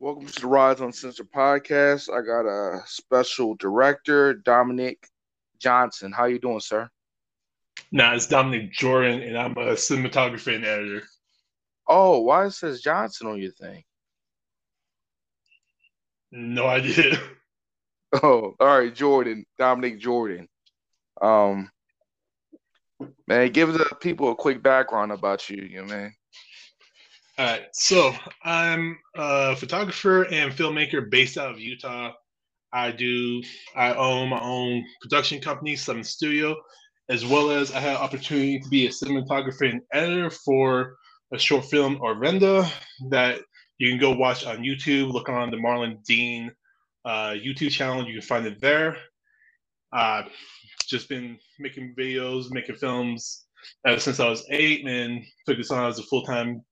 Welcome to the Rise Uncensored podcast. I got a special director, Dominic Johnson. How you doing, sir? Nah, it's Dominic Jordan, and I'm a cinematographer and editor. Oh, why it says Johnson on your thing? No idea. Oh, all right, Jordan, Dominic Jordan. Um, man, give the people a quick background about you, you know, man. All right, so I'm a photographer and filmmaker based out of Utah. I do I own my own production company, Seven Studio, as well as I had opportunity to be a cinematographer and editor for a short film Orenda that you can go watch on YouTube. Look on the Marlon Dean uh, YouTube channel. You can find it there. Uh, just been making videos, making films ever since I was eight, and took this on as a full time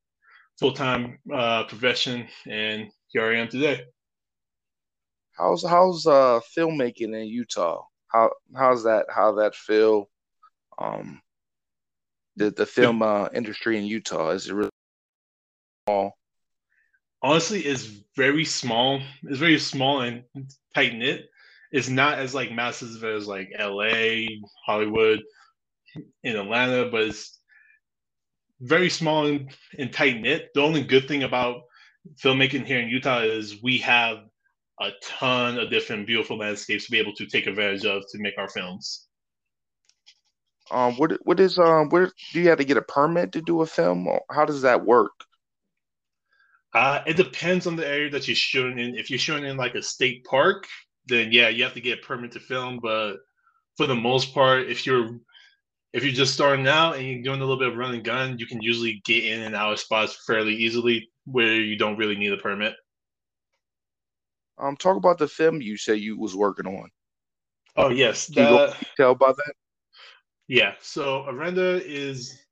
full time uh, profession, and here I am today. How's how's uh filmmaking in Utah? How how's that how that feel? Um, the the film uh, industry in Utah is it really small? Honestly, it's very small. It's very small and tight knit. It's not as like massive as like L.A., Hollywood, in Atlanta, but it's very small and, and tight knit. The only good thing about filmmaking here in Utah is we have a ton of different beautiful landscapes to be able to take advantage of to make our films. Um, what what is um where do you have to get a permit to do a film? How does that work? Uh, it depends on the area that you're shooting in. If you're shooting in like a state park, then yeah, you have to get a permit to film. But for the most part, if you're if you're just starting out and you're doing a little bit of run and gun, you can usually get in and out of spots fairly easily where you don't really need a permit. Um, talk about the film you say you was working on. Oh yes, Can you tell about that? Yeah, so Orenda is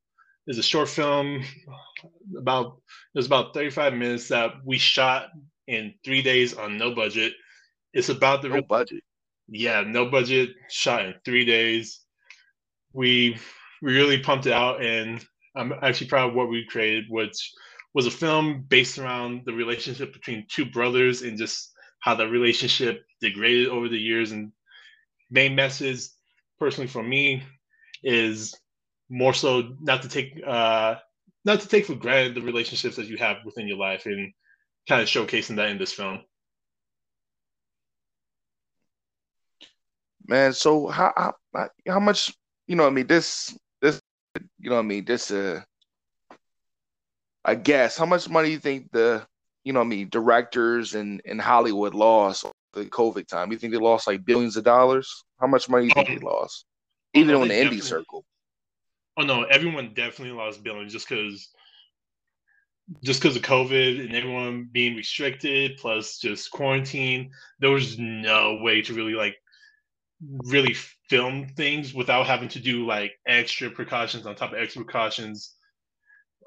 is a short film about it was about 35 minutes that we shot in three days on no budget. It's about the no budget. Yeah, no budget, shot in three days we really pumped it out, and I'm actually proud of what we created, which was a film based around the relationship between two brothers and just how the relationship degraded over the years. And main message, personally for me, is more so not to take uh, not to take for granted the relationships that you have within your life, and kind of showcasing that in this film. Man, so how how, how much you know what I mean, this this you know what I mean, this uh I guess how much money do you think the you know what I mean directors and in, in Hollywood lost the COVID time? You think they lost like billions of dollars? How much money do you think oh, they lost? Even oh, no, on the indie circle. Oh no, everyone definitely lost billions just because just because of COVID and everyone being restricted, plus just quarantine, there was no way to really like really film things without having to do like extra precautions on top of extra precautions.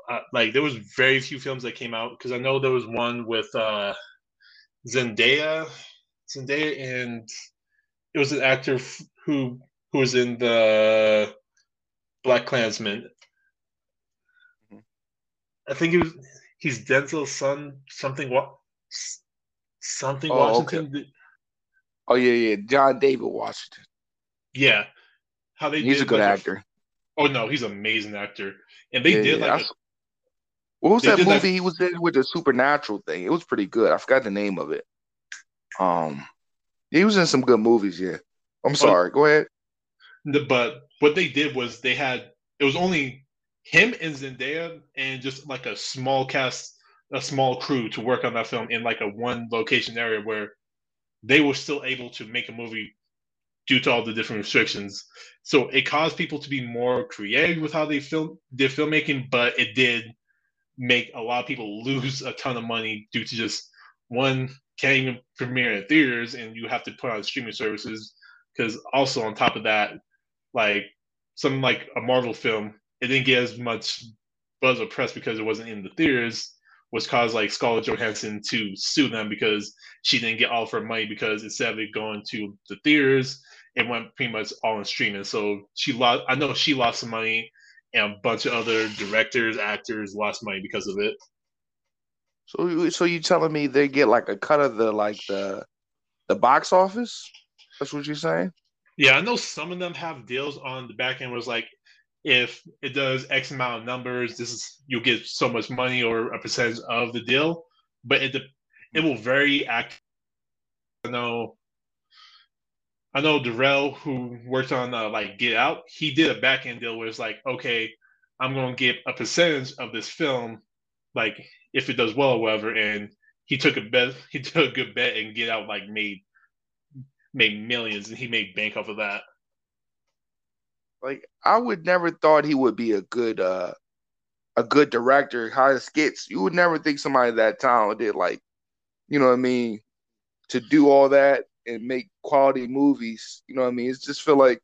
Uh, like there was very few films that came out because I know there was one with uh, Zendaya, Zendaya, and it was an actor f- who who was in the BlacKkKlansman. Mm-hmm. I think he was he's Denzel's son, something what something oh, Washington. Okay. Oh yeah, yeah, John David Washington. Yeah, how they he's a good like actor. A, oh no, he's an amazing actor, and they yeah, did yeah, like. A, what was that movie he was in with the supernatural thing? It was pretty good. I forgot the name of it. Um, he was in some good movies. Yeah, I'm sorry. Go ahead. But what they did was they had it was only him and Zendaya and just like a small cast, a small crew to work on that film in like a one location area where they were still able to make a movie due to all the different restrictions. So it caused people to be more creative with how they film their filmmaking, but it did make a lot of people lose a ton of money due to just one can't even premiere in theaters and you have to put on streaming services. Because also on top of that, like something like a Marvel film, it didn't get as much buzz or press because it wasn't in the theaters was caused like Scarlett Johansson to sue them because she didn't get all of her money because instead of it going to the theaters, it went pretty much all in streaming. So she lost. I know she lost some money, and a bunch of other directors, actors lost money because of it. So, so you telling me they get like a cut of the like the the box office? That's what you're saying? Yeah, I know some of them have deals on the back end. Was like, if it does X amount of numbers, this is you'll get so much money or a percentage of the deal. But it it will vary. Act. I know. I know Darrell, who worked on uh, like Get Out, he did a back end deal where it's like, okay, I'm going to get a percentage of this film, like if it does well or whatever. And he took a bet, he took a good bet and Get Out like made made millions, and he made bank off of that. Like I would never thought he would be a good uh a good director. How the skits, you would never think somebody that talented, like you know what I mean, to do all that and make quality movies. You know what I mean? It's just feel like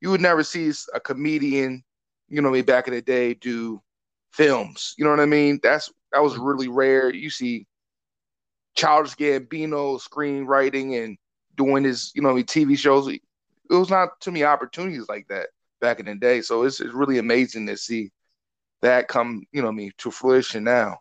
you would never see a comedian, you know what I mean, back in the day do films. You know what I mean? That's that was really rare. You see Childish Gambino screenwriting and doing his, you know, TV shows. It was not too many opportunities like that back in the day. So it's, it's really amazing to see that come, you know, I mean, to fruition now.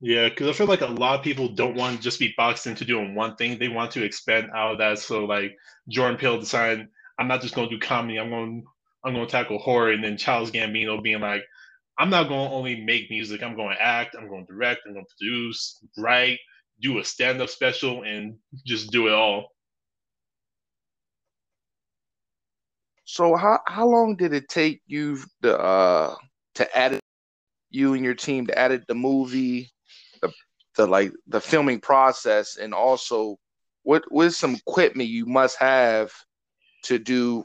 Yeah, because I feel like a lot of people don't want to just be boxed into doing one thing. They want to expand out of that. So like Jordan Peele decided, I'm not just going to do comedy. I'm going, I'm going to tackle horror. And then Charles Gambino being like, I'm not going to only make music. I'm going to act. I'm going to direct. I'm going to produce, write, do a stand up special and just do it all. So how how long did it take you to uh to edit you and your team to edit the movie, the the like the filming process, and also what what is some equipment you must have to do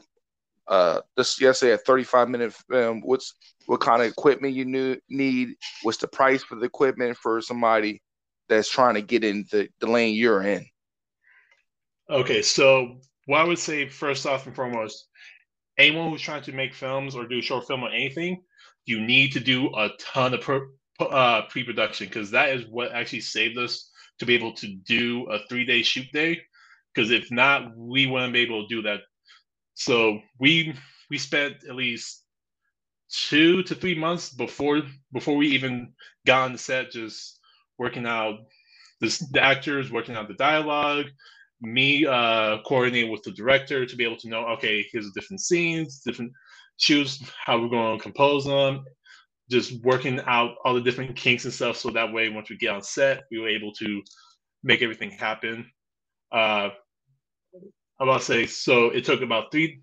uh this yesterday a 35 minute film? What's what kind of equipment you knew, need? What's the price for the equipment for somebody that's trying to get in the, the lane you're in? Okay, so what I would say first off and foremost, anyone who's trying to make films or do a short film or anything, you need to do a ton of uh, pre-production because that is what actually saved us to be able to do a three-day shoot day. Because if not, we wouldn't be able to do that. So we we spent at least two to three months before before we even got on the set, just working out this, the actors, working out the dialogue, me uh, coordinating with the director to be able to know, okay, here's different scenes, different choose how we're going to compose them, just working out all the different kinks and stuff. So that way, once we get on set, we were able to make everything happen. Uh, I'm about to say, so it took about three,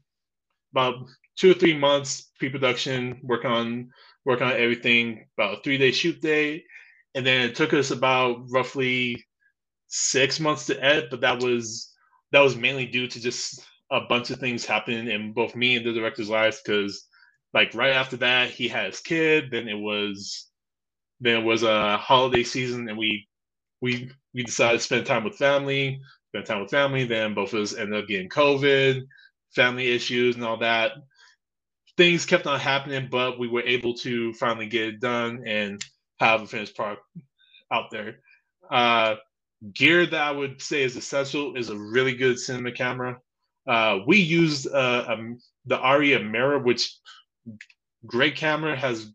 about two or three months pre-production, work on work on everything. About a three-day shoot day, and then it took us about roughly six months to edit, but that was that was mainly due to just a bunch of things happening in both me and the director's lives. Because like right after that, he had his kid. Then it was then it was a holiday season, and we we we decided to spend time with family. Spend time with family. Then both of us ended up getting COVID, family issues, and all that. Things kept on happening, but we were able to finally get it done and have a finished product out there. Uh, gear that I would say is essential is a really good cinema camera. Uh, we used uh, um, the Arri Amira, which great camera has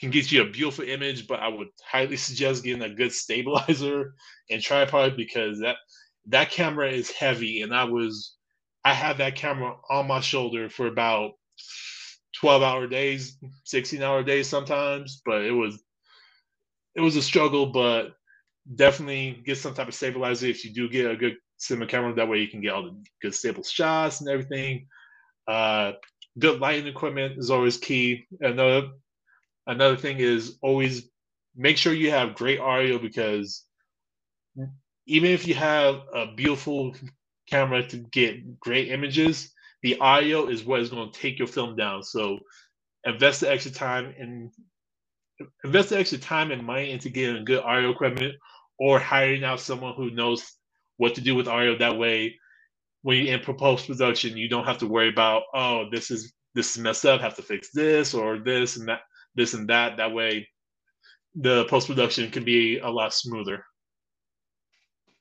can get you a beautiful image, but I would highly suggest getting a good stabilizer and tripod because that that camera is heavy, and I was I had that camera on my shoulder for about 12 hour days, 16 hour days sometimes, but it was it was a struggle, but definitely get some type of stabilizer if you do get a good cinema camera. That way you can get all the good stable shots and everything. Uh, good lighting equipment is always key. Another another thing is always make sure you have great audio because even if you have a beautiful camera to get great images, the audio is what is going to take your film down. So invest the extra time and invest the extra time and money into getting good audio equipment or hiring out someone who knows what to do with audio. That way, when you're in post production, you don't have to worry about oh this is this is messed up, have to fix this or this and that, this and that. That way, the post production can be a lot smoother.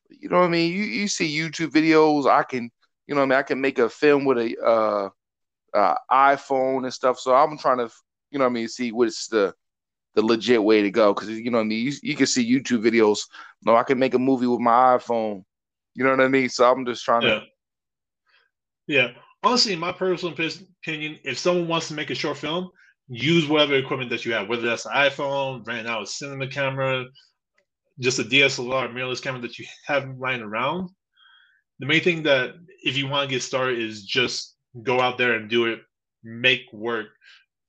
You know what I mean? You you see YouTube videos. I can you know what I mean. I can make a film with a uh, uh, iPhone and stuff. So I'm trying to you know what I mean see what's the the legit way to go because you know I mean. You, you can see YouTube videos. No, I can make a movie with my iPhone. You know what I mean. So I'm just trying Yeah. to. Yeah. Honestly, in my personal opinion, if someone wants to make a short film, use whatever equipment that you have, whether that's an iPhone, rent out a cinema camera, just a DSLR mirrorless camera that you have lying around. The main thing that if you want to get started is just go out there and do it, make work,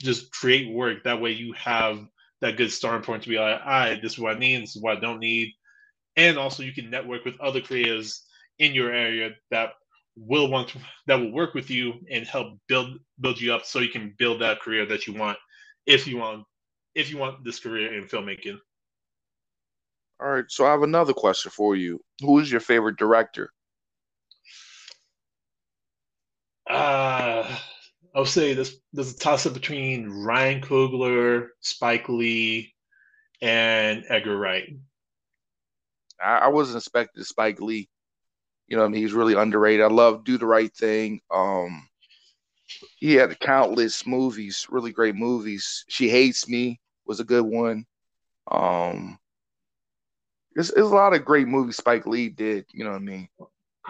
just create work. That way you have that good starting point to be like, all right, this is what I need, this is what I don't need. And also you can network with other creators in your area that will want to that will work with you and help build build you up so you can build that career that you want if you want if you want this career in filmmaking. All right. So I have another question for you. Who is your favorite director? Uh I would say this there's a toss up between Ryan Coogler, Spike Lee, and Edgar Wright. I, I wasn't expecting Spike Lee. You know, I mean, he's really underrated. I love Do the Right Thing. Um, he had countless movies, really great movies. She Hates Me was a good one. Um, there's, there's a lot of great movies Spike Lee did. You know what I mean?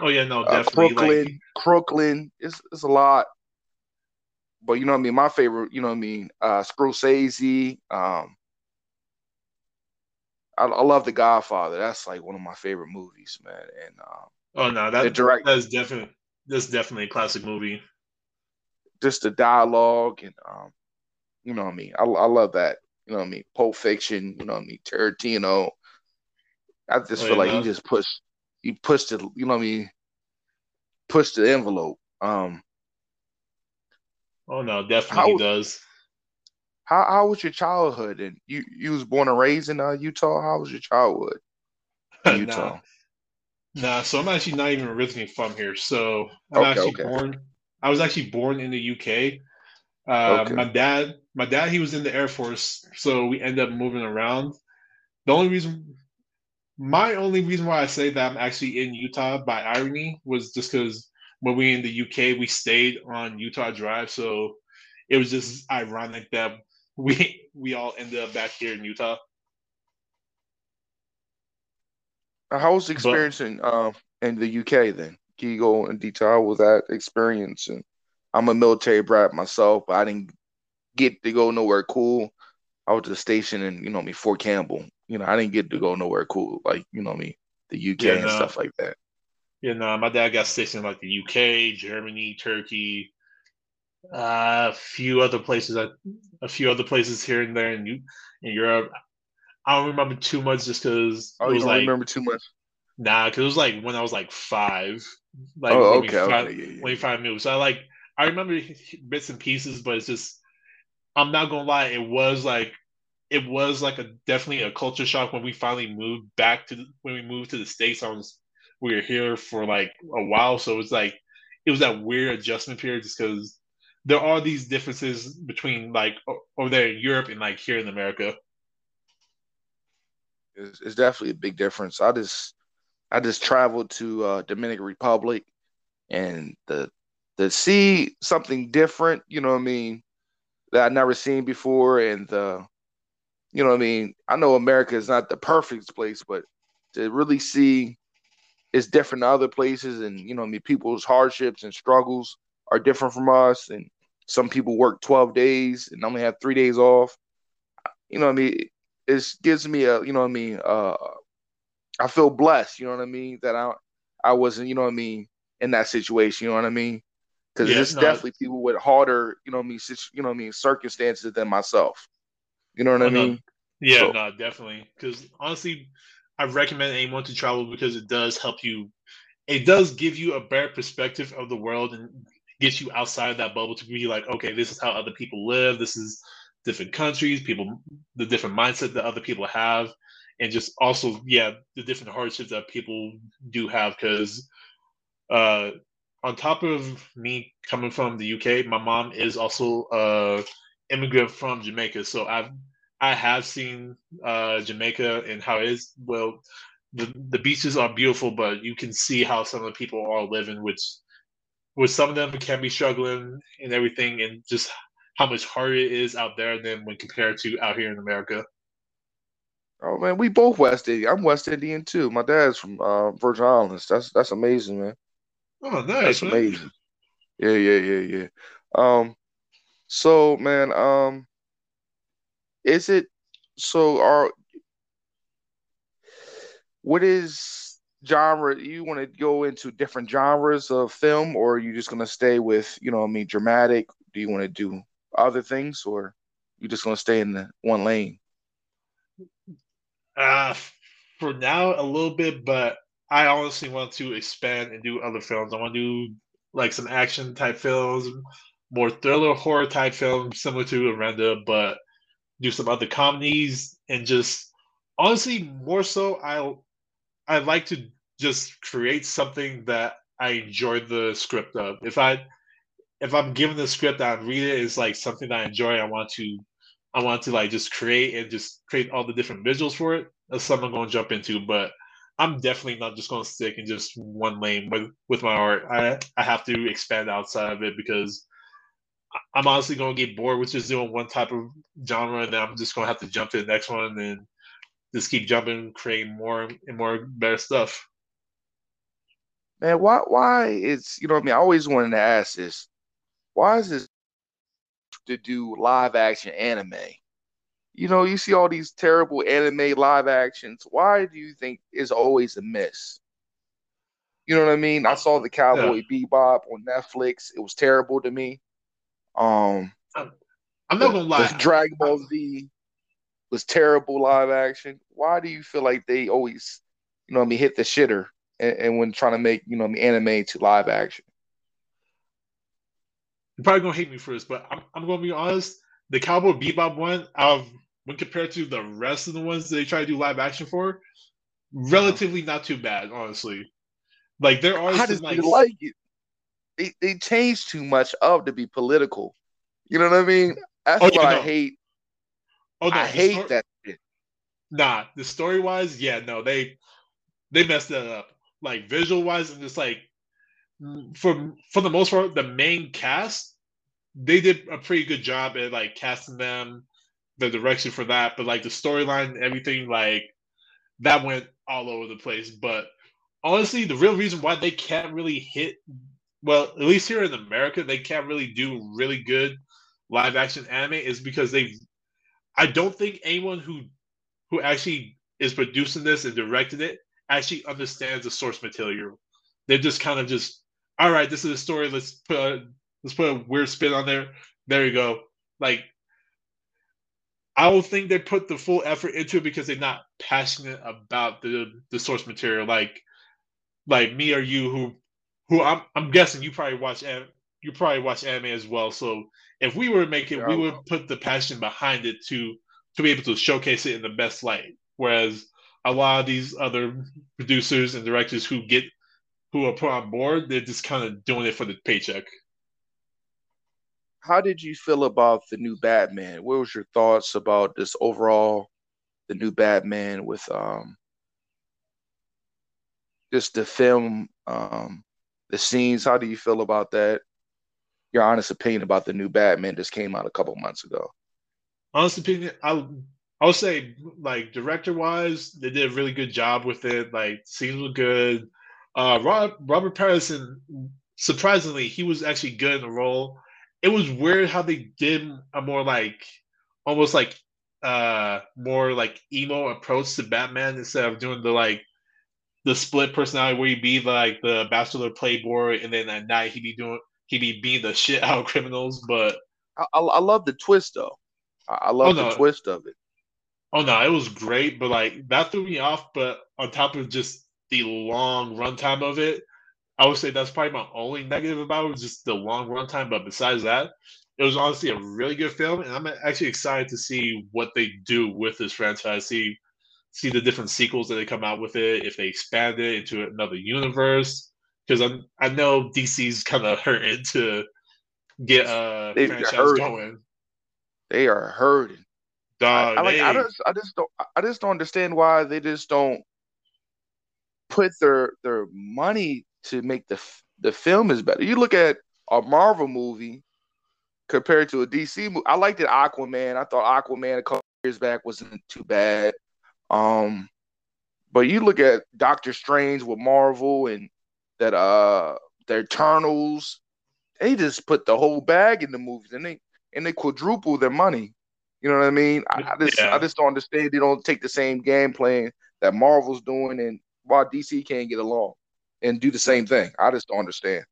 Oh yeah, no, Uh, definitely. Brooklyn, Like Crooklyn. It's it's a lot. But you know what I mean. My favorite, you know what I mean. Uh, Scorsese. Um, I, I love The Godfather. That's like one of my favorite movies, man. And um, oh no, that direct, that's definitely that's definitely a classic movie. just the dialogue, and um, you know what I mean. I, I love that. You know what I mean. Pulp Fiction. You know what I mean. Tarantino. I just Oh feel yeah, like he just pushed. He pushed it. You know what I mean. Pushed the envelope. Um, Oh no, definitely how does. how how was your childhood? And you you was born and raised in uh, Utah. How was your childhood in nah, Utah? nah. So I'm actually not even originally from here. So I'm Okay, actually okay, born. I was actually born in the UK. Uh, okay. my dad, my dad, he was in the Air Force, so we ended up moving around. The only reason, my only reason why I say that I'm actually in Utah by irony was just because when we in the UK, we stayed on Utah Drive, so it was just ironic that we we all ended up back here in Utah. How was the But experience in um in the UK then? Can you go in detail with that experience? And I'm a military brat myself, but I didn't get to go nowhere cool. I was just stationed in, you know me, Fort Campbell. You know, I didn't get to go nowhere cool, like, you know me, the UK yeah, and no, stuff like that. Yeah, no. My dad got stationed in like the UK, Germany, Turkey, uh, a few other places. A, a few other places here and there in in Europe. I don't remember too much just because Oh, you was don't like remember too much? nah, because it was like when I was like five, like Oh, when okay, okay, yeah, yeah, when we yeah. finally moved. So I like I remember bits and pieces, but it's just I'm not gonna lie, it was like it was like a definitely a culture shock when we finally moved back to the, when we moved to the states. I was we were here for like a while, so it was like it was that weird adjustment period just because there are these differences between like over there in Europe and like here in America. It's, it's definitely a big difference. I just I just traveled to uh Dominican Republic and the to see something different, you know what I mean, that I'd never seen before and the you know what I mean, I know America is not the perfect place, but to really see it's different to other places and you know I mean people's hardships and struggles are different from us and some people work 12 days and only have 3 days off. You know what I mean? It gives me a, you know what I mean, uh I feel blessed, you know what I mean, that I I wasn't, you know what I mean, in that situation, you know what I mean? Because Yeah, there's no, definitely people with harder, you know what I mean, you know what I mean, circumstances than myself. You know what I oh no, mean? yeah, So no, definitely. Because honestly, I recommend anyone to travel because it does help you. It does give you a better perspective of the world and gets you outside of that bubble to be like, okay, this is how other people live. This is different countries, people, the different mindset that other people have, and just also, yeah, the different hardships that people do have. Because uh, on top of me coming from the UK, my mom is also a immigrant from Jamaica, so I've I have seen uh, Jamaica and how it is. Well, the the beaches are beautiful, but you can see how some of the people are living, which with some of them can be struggling and everything, and just how much harder it is out there than when compared to out here in America. Oh man, we both West Indian. I'm West Indian too. My dad's from uh, Virgin Islands. That's that's amazing, man. Oh, nice. That's man. amazing. Yeah, yeah, yeah, yeah. Um, so man, um, is it so? Are what is genre? You want to go into different genres of film, or are you just gonna stay with you know? I mean, dramatic. Do you want to do other things, or you just gonna stay in the one lane? Uh, for now, a little bit, but I honestly want to expand and do other films. I want to do like some action type films, more thriller horror type films, similar to Orenda, but do some other comedies and just honestly more so I I like to just create something that I enjoy the script of. If I if I'm given the script I read it. it is like something that I enjoy, I want to I want to like just create and just create all the different visuals for it. That's something I'm going to jump into, but I'm definitely not just going to stick in just one lane with with my art. I I have to expand outside of it because I'm honestly going to get bored with just doing one type of genre, and then I'm just going to have to jump to the next one and just keep jumping, creating more and more better stuff. Man, why why is you know what I mean? I always wanted to ask this. Why is this to do live action anime. You know, you see all these terrible anime live actions. Why do you think is always a miss? You know what I mean? I saw the Cowboy yeah. Bebop on Netflix. It was terrible to me. Um, I'm, I'm not gonna lie. Dragon Ball Z was terrible live action. Why do you feel like they always, you know, I mean, hit the shitter and, and when trying to make you know me, anime to live action? you're probably gonna hate me for this, but I'm, I'm gonna be honest. The Cowboy Bebop one, um, when compared to the rest of the ones they try to do live action for, relatively not too bad, honestly. Like there are I just like, like it. They they changed too much of to be political. You know what I mean? That's oh, what yeah, I no. hate. Oh no, I hate story, that shit. Nah, the story wise, yeah, no, they they messed that up. Like visual wise, and just like for for the most part, the main cast they did a pretty good job at like casting them, the direction for that, but like the storyline, everything like that went all over the place. But honestly, the real reason why they can't really hit well, at least here in America, they can't really do really good live action anime is because they I don't think anyone who who actually is producing this and directing it actually understands the source material. They're just kind of just all right, this is a story. Let's put a, let's put a weird spin on there. There you go. Like, I don't think they put the full effort into it because they're not passionate about the the source material. Like, like me or you, who who I'm I'm guessing you probably watch you probably watch anime as well. So if we were to make it, yeah, we would put the passion behind it to to be able to showcase it in the best light. Whereas a lot of these other producers and directors who get who are put on board, they're just kind of doing it for the paycheck. How did you feel about the new Batman? What was your thoughts about this overall, the new Batman with um just the film, um, the scenes? How do you feel about that? Your honest opinion about the new Batman just came out a couple months ago. Honest opinion, I I would say like director wise, they did a really good job with it. Like scenes were good. Uh, Robert, Robert Pattinson, surprisingly, he was actually good in the role. It was weird how they did a more like, almost like, uh, more like emo approach to Batman instead of doing the like, the split personality where he'd be like the bachelor playboy, and then at night he'd be doing he'd be beating the shit out of criminals. But I, I, I love the twist though. I, I love oh, the twist of it. Oh no, it was great, but like that threw me off. But on top of just the long runtime of it. I would say that's probably my only negative about it, was just the long runtime. But besides that, it was honestly a really good film, and I'm actually excited to see what they do with this franchise. See, see the different sequels that they come out with it. If they expand it into another universe, because I I know DC's kind of hurting to get a they franchise going. They are hurting. Dog, I, I, like, I just I just don't I just don't understand why they just don't put their their money to make the the film is better. You look at a Marvel movie, compared to a DC movie. I liked it Aquaman. I thought Aquaman a couple years back wasn't too bad. Um, but you look at Doctor Strange with Marvel and that uh the Eternals, they just put the whole bag in the movies and they and they quadruple their money. You know what I mean? I, I just yeah. I just don't understand they don't take the same game plan that Marvel's doing and why DC can't get along and do the same thing. I just don't understand.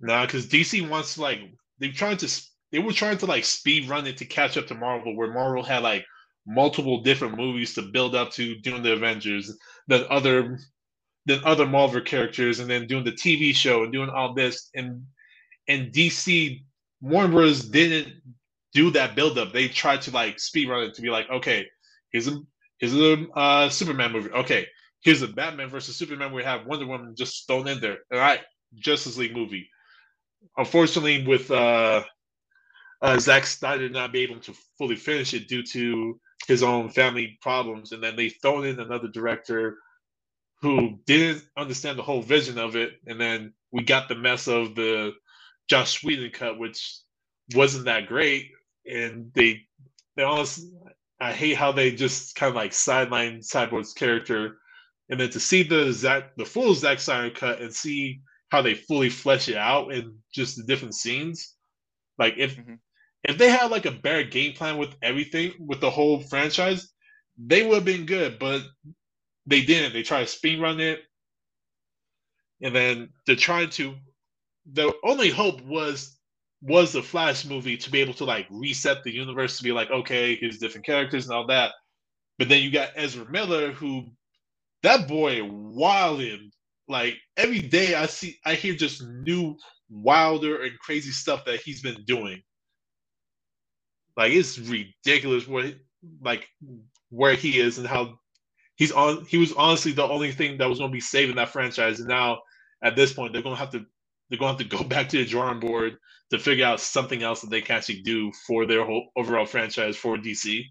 Nah, because DC wants like they're trying to they were trying to like speed run it to catch up to Marvel, where Marvel had like multiple different movies to build up to doing the Avengers, then other than other Marvel characters, and then doing the TV show and doing all this. And and DC Warner Bros. didn't do that build up. They tried to like speed run it to be like, okay, here's a here's a uh, Superman movie. Okay, here's a Batman versus Superman. We have Wonder Woman just thrown in there. All right, Justice League movie. Unfortunately, with uh, uh, Zack Snyder not be able to fully finish it due to his own family problems, and then they thrown in another director who didn't understand the whole vision of it, and then we got the mess of the Joss Whedon cut, which wasn't that great, and they they almost I hate how they just kind of like sideline Cyborg's character, and then to see the Zack the full Zack Snyder cut and see how they fully flesh it out in just the different scenes, like if mm-hmm. If they had like a better game plan with everything with the whole franchise, they would have been good, but they didn't. They tried to speed run it, and then they're trying to. The only hope was was the Flash movie to be able to like reset the universe to be like, okay, here's different characters and all that. But then you got Ezra Miller, who that boy wilding. Like every day I see I hear just new wilder and crazy stuff that he's been doing. Like it's ridiculous what like where he is and how he's on he was honestly the only thing that was gonna be saving that franchise. And now at this point they're gonna have to they're going to have to go back to the drawing board to figure out something else that they can actually do for their whole overall franchise for DC.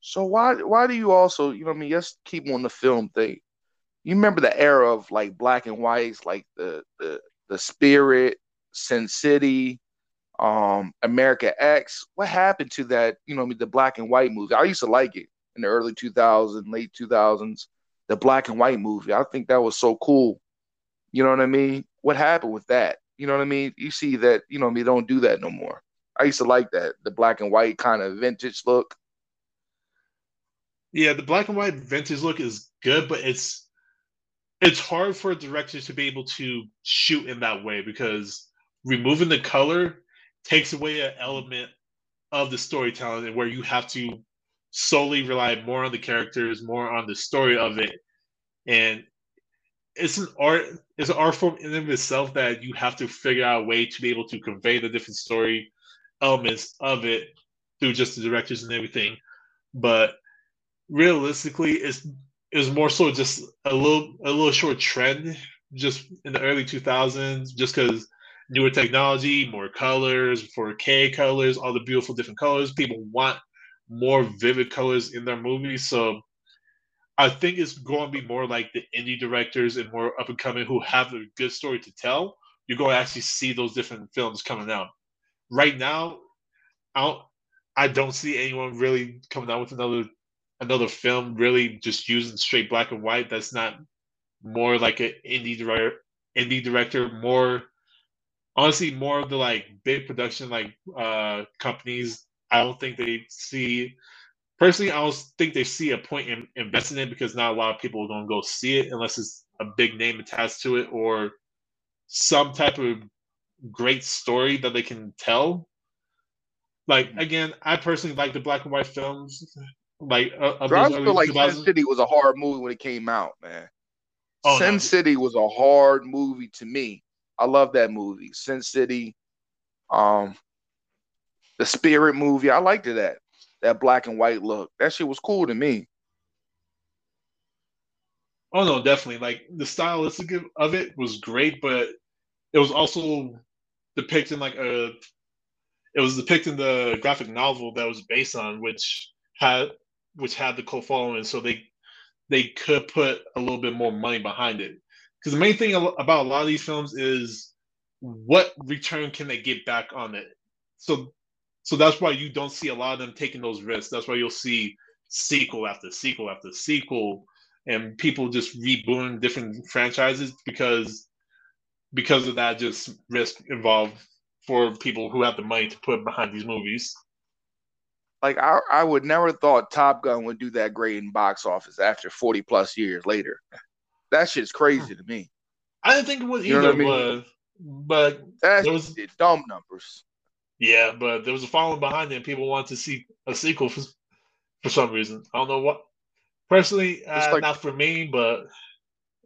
So why why do you also you know I mean just keep on the film thing? You remember the era of like black and whites, like the the the Spirit, Sin City, um, America X. What happened to that? You know I mean the black and white movie. I used to like it in the early 2000s, late 2000s. The black and white movie. I think that was so cool you know what I mean? What happened with that? You know what I mean? You see that, you know, mean, don't do that no more. I used to like that, the black and white kind of vintage look. Yeah, the black and white vintage look is good, but it's it's hard for directors to be able to shoot in that way because removing the color takes away an element of the storytelling and where you have to solely rely more on the characters, more on the story of it. And it's an art it's an art form in of itself that you have to figure out a way to be able to convey the different story elements of it through just the directors and everything. But realistically, it's it's more so just a little a little short trend just in the early 2000s just because newer technology more colors 4k colors all the beautiful different colors people want more vivid colors in their movies so I think it's going to be more like the indie directors and more up and coming who have a good story to tell. You're going to actually see those different films coming out. Right now, I don't, I don't see anyone really coming out with another another film really just using straight black and white. That's not more like an indie director. Indie director, more honestly, more of the like big production like uh companies. I don't think they see personally, I don't think they see a point in investing in it because not a lot of people are going to go see it unless it's a big name attached to it or some type of great story that they can tell. Like mm-hmm. again, I personally like the black and white films. Like uh, I feel like Sin City was a hard movie when it came out, man. Oh, Sin no. City was a hard movie to me. I love that movie, Sin City. Um, the Spirit movie, I liked. That that black and white look. That shit was cool to me. Oh no, definitely. Like the stylistic of it was great, but it was also depicting like a it was depicting the graphic novel that was based on which had which had the cult following so they they could put a little bit more money behind it because the main thing about a lot of these films is what return can they get back on it? So so that's why you don't see a lot of them taking those risks. That's why you'll see sequel after sequel after sequel and people just rebooting different franchises because because of that just risk involved for people who have the money to put behind these movies. Like I, I would never thought Top Gun would do that great in box office after forty plus years later. That shit's crazy to me. I didn't think it was you either, I mean? but that's was, dumb numbers. Yeah, but there was a following behind it, and people wanted to see a sequel for, for some reason. I don't know what. Personally, uh, like, not for me, but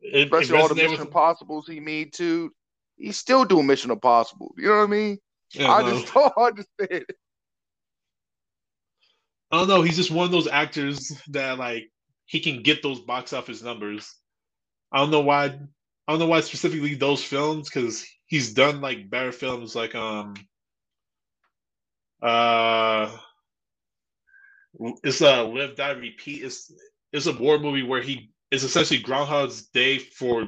it, especially it all the Mission with... Impossibles he made too. He's still doing Mission Impossible. You know what I mean? Yeah, I no. just don't understand. It. I don't know. He's just one of those actors that like he can get those box office numbers. I don't know why. I don't know why specifically those films because he's done like better films like um uh it's a live die repeat. It's it's a war movie where he is essentially Groundhog's Day for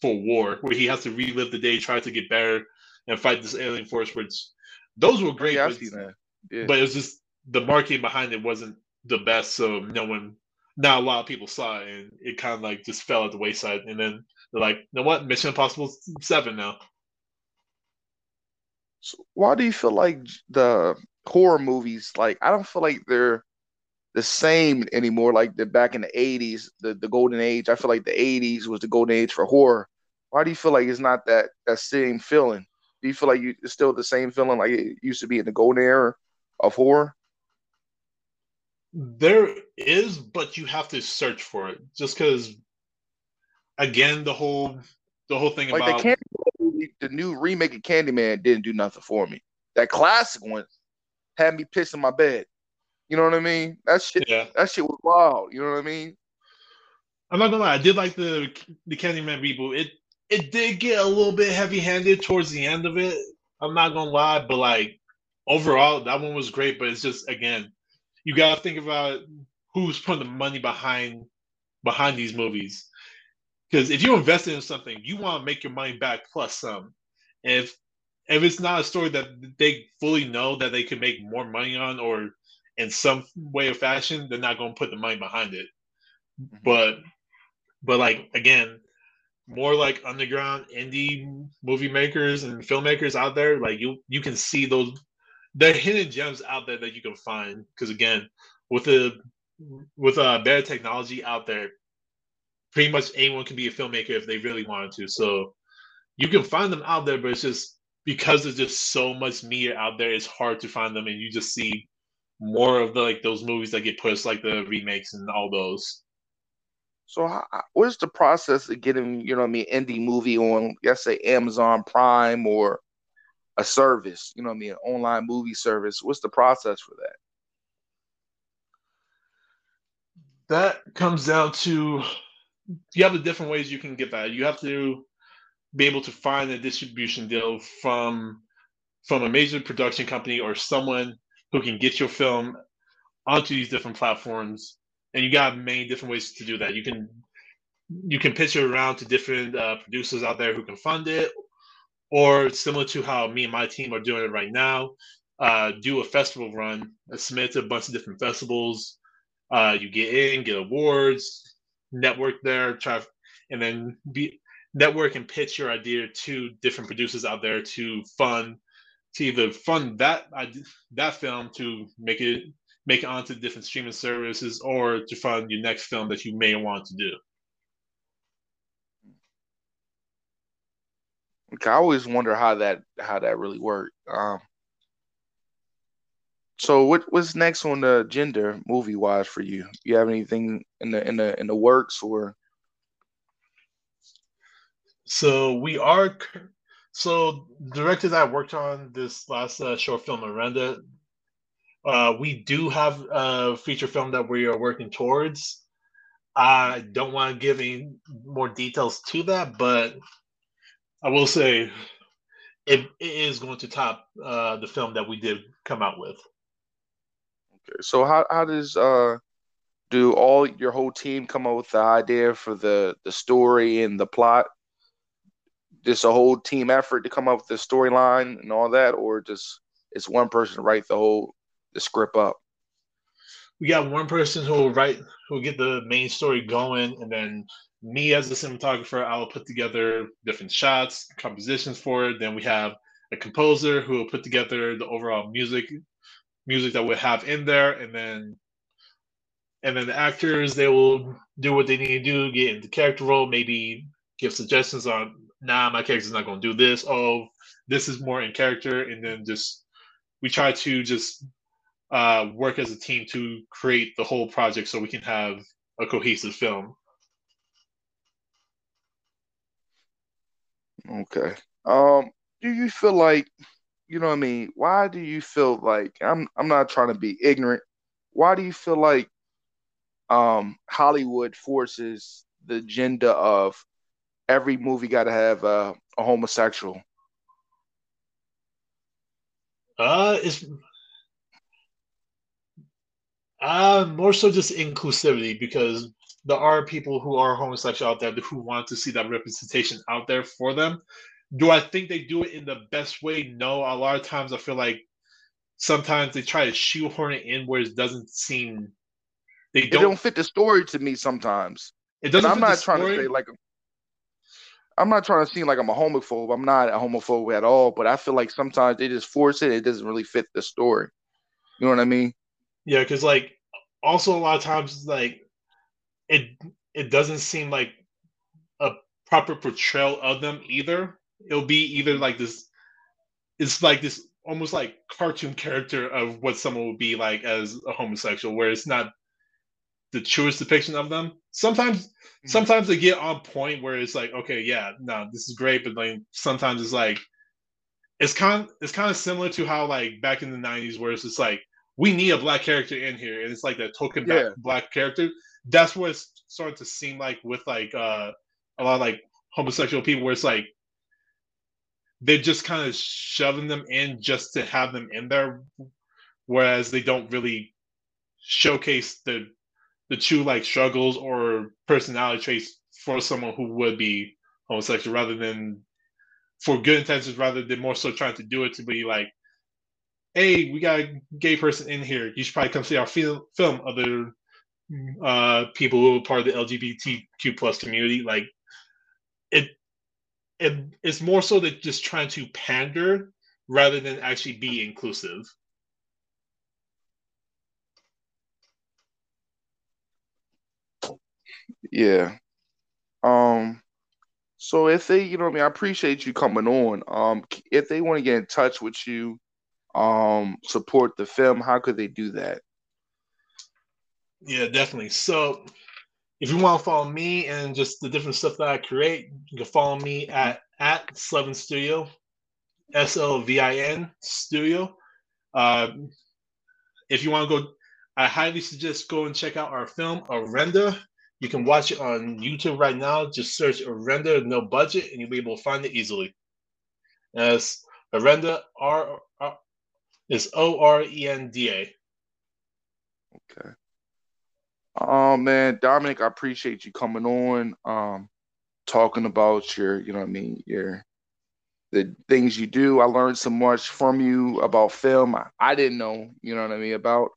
for war, where he has to relive the day, try to get better, and fight this alien force. Which those were great, yeah, but, yeah. but it was just the marketing behind it wasn't the best, so no one, not a lot of people saw it, and it kind of like just fell at the wayside. And then they're like, you know what, Mission Impossible Seven now. So why do you feel like the horror movies like I don't feel like they're the same anymore like the back in the 80s the, the golden age i feel like the 80s was the golden age for horror why do you feel like it's not that that same feeling do you feel like you it's still the same feeling like it used to be in the golden era of horror there is but you have to search for it just because again the whole the whole thing like about the, Candy, the new remake of candyman didn't do nothing for me that classic one had me pissing my bed you know what I mean? That shit. Yeah. That shit was wild. You know what I mean? I'm not gonna lie. I did like the the Candyman reboot. It it did get a little bit heavy handed towards the end of it. I'm not gonna lie, but like overall, that one was great. But it's just again, you gotta think about who's putting the money behind behind these movies. Because if you invested in something, you want to make your money back plus some. If if it's not a story that they fully know that they could make more money on, or in some way or fashion, they're not going to put the money behind it. Mm-hmm. But, but like again, more like underground indie movie makers and filmmakers out there, like you you can see those there are hidden gems out there that you can find. Because again, with the with uh better technology out there, pretty much anyone can be a filmmaker if they really wanted to. So you can find them out there, but it's just because there's just so much media out there, it's hard to find them, and you just see more of the like those movies that get pushed, like the remakes and all those. So, how, what is the process of getting, you know, I mean, indie movie on, let's say, Amazon Prime or a service, you know, what I mean, an online movie service? What's the process for that? That comes down to you have the different ways you can get that. You have to be able to find a distribution deal from from a major production company or someone who can get your film onto these different platforms. And you got many different ways to do that. You can you can pitch it around to different uh, producers out there who can fund it, or similar to how me and my team are doing it right now, uh, do a festival run, submit to a bunch of different festivals. Uh, you get in, get awards, network there, try, and then be network and pitch your idea to different producers out there to fund to either fund that that film to make it make it onto different streaming services or to fund your next film that you may want to do. I always wonder how that how that really worked. Um, so what what's next on the agenda movie wise for you? You have anything in the in the in the works or? So we are so directors I worked on this last uh, short film, Orenda, uh, we do have a feature film that we are working towards. I don't want to give any more details to that, but I will say it, it is going to top uh, the film that we did come out with. Okay, so how how does uh do all your whole team come up with the idea for the the story and the plot? just a whole team effort to come up with the storyline and all that, or just it's one person to write the whole the script up? We got one person who will write, who will get the main story going, and then me as a cinematographer, I will put together different shots, compositions for it. Then we have a composer who will put together the overall music, music that we have in there, and then and then the actors they will do what they need to do, get into character role, maybe give suggestions on, nah, my character's not going to do this. Oh, this is more in character, and then just we try to just uh, work as a team to create the whole project so we can have a cohesive film. Okay. Um, do you feel like, you know what I mean? Why do you feel like I'm I'm not trying to be ignorant. Why do you feel like um Hollywood forces the agenda of every movie got to have uh, a homosexual? Uh, it's uh more so just inclusivity because there are people who are homosexual out there who want to see that representation out there for them. Do I think they do it in the best way? No. A lot of times I feel like sometimes they try to shoehorn it in where it doesn't seem they don't, don't fit the story to me sometimes. It doesn't. I'm not trying story. to say like I'm not trying to seem like I'm a homophobe. I'm not a homophobe at all, but I feel like sometimes they just force it. It doesn't really fit the story. You know what I mean? Yeah, because like also a lot of times like it it doesn't seem like a proper portrayal of them either. It'll be either like this. It's like this almost like cartoon character of what someone would be like as a homosexual, where it's not the truest depiction of them. Sometimes mm-hmm. sometimes they get on point where it's like, okay, yeah, no, this is great, but like sometimes it's like it's kind of, it's kind of similar to how like back in the nineties where it's just like we need a black character in here, and it's like that token yeah. black character. That's what it's starting to seem like with like uh a lot of like homosexual people where it's like they're just kind of shoving them in just to have them in there, whereas they don't really showcase the the true like struggles or personality traits for someone who would be homosexual rather than for good intentions rather than more so trying to do it to be like hey we got a gay person in here. You should probably come see our film other uh people who are part of the lgbtq plus community like it it it's more so that just trying to pander rather than actually be inclusive Yeah. Um. So if they, you know, I mean, I appreciate you coming on. Um, if they want to get in touch with you, um, support the film, how could they do that? Yeah, definitely. So if you want to follow me and just the different stuff that I create, you can follow me at at Slevin Studio, S L V I N Studio. Uh, if you want to go, I highly suggest go and check out our film Orenda. You can watch it on YouTube right now. Just search Orenda No Budget and you'll be able to find it easily. As Orenda R, R is O R E N D A. Okay. Oh man, Dominic, I appreciate you coming on, um, talking about your, you know what I mean, your the things you do. I learned so much from you about film. I, I didn't know, you know what I mean, about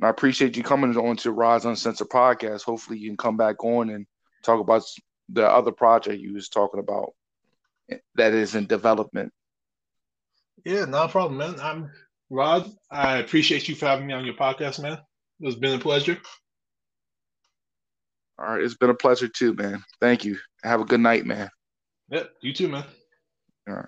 and I appreciate you coming on to Rise Uncensored podcast. Hopefully, you can come back on and talk about the other project you was talking about that is in development. Yeah, no problem, man. I'm Rod. I appreciate you for having me on your podcast, man. It's been a pleasure. All right, it's been a pleasure too, man. Thank you. Have a good night, man. Yep, you too, man. All right.